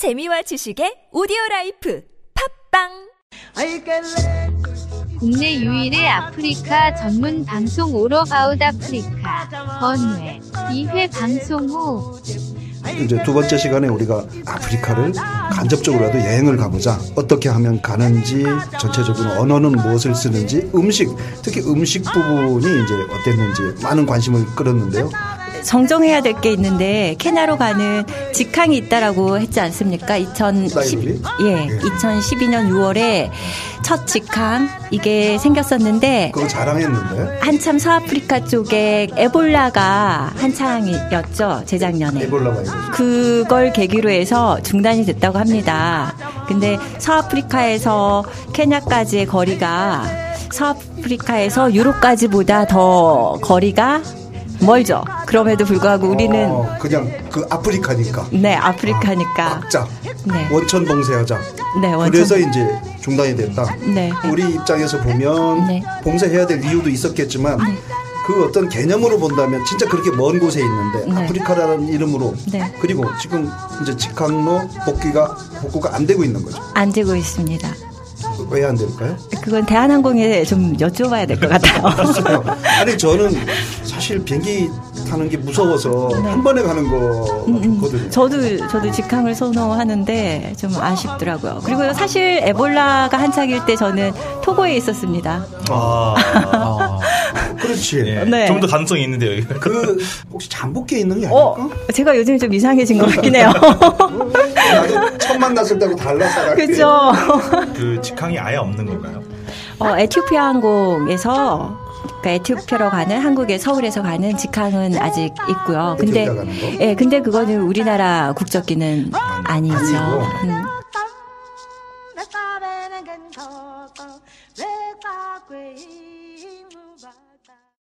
재미와 지식의 오디오 라이프 팟빵 국내 유일의 아프리카 전문 방송 All About 아프리카 번외 2회 방송 후 이제 두 번째 시간에 우리가 아프리카를 간접적으로라도 여행을 가보자. 어떻게 하면 가는지, 전체적인 언어는 무엇을 쓰는지, 음식, 특히 음식 부분이 이제 어땠는지 많은 관심을 끌었는데요. 정정해야 될 게 있는데 케냐로 가는 직항이 있다라고 했지 않습니까? 2010 라이브리? 예, 2012년 6월에 첫 직항 이게 생겼었는데 그거 자랑했는데. 한참 서아프리카 쪽에 에볼라가 한창이었죠 재작년에. 에볼라 바이러스. 그걸 계기로 해서 중단이 됐다고 합니다. 근데 서아프리카에서 케냐까지의 거리가 서아프리카에서 유로까지보다 더 거리가 멀죠. 그럼에도 불구하고 우리는 어, 그냥 그 아프리카니까. 네 아프리카니까 각자 네. 원천 봉쇄하자. 네 원천 그래서 이제 중단이 됐다. 네. 우리 입장에서 보면 네. 봉쇄해야 될 이유도 있었겠지만 그 어떤 개념으로 본다면 진짜 그렇게 먼 곳에 있는데 네. 아프리카라는 이름으로 네. 그리고 지금 이제 직항로 복귀가 복구가 안 되고 있는 거죠. 안 되고 있습니다. 왜 안 될까요? 그건 대한항공에 좀 여쭤봐야 될 것 같아요. 아니 저는 사실 비행기 타는 게 무서워서 네. 한 번에 가는 거 좋거든요. 음, 저도 저도 직항을 선호하는데 좀 아쉽더라고요. 그리고 사실 에볼라가 한창일 때 저는 토고에 있었습니다. 아, 그렇지. 예. 네. 좀더 가능성이 있는데요. 그 혹시 잠복기에 있는 게 어, 아닐까? 제가 요즘 좀 이상해진 것 같긴 해요. 처음 만났을 때하고 달랐어. 그죠? 그 직항이 아예 없는 건가요? 어, 에티오피아 항공에서 그러니까 에티오피아로 가는 한국의 서울에서 가는 직항은 아직 있고요. 근데 가는 거? 예, 근데 그거는 우리나라 국적기는 아니죠. 아니고. 음.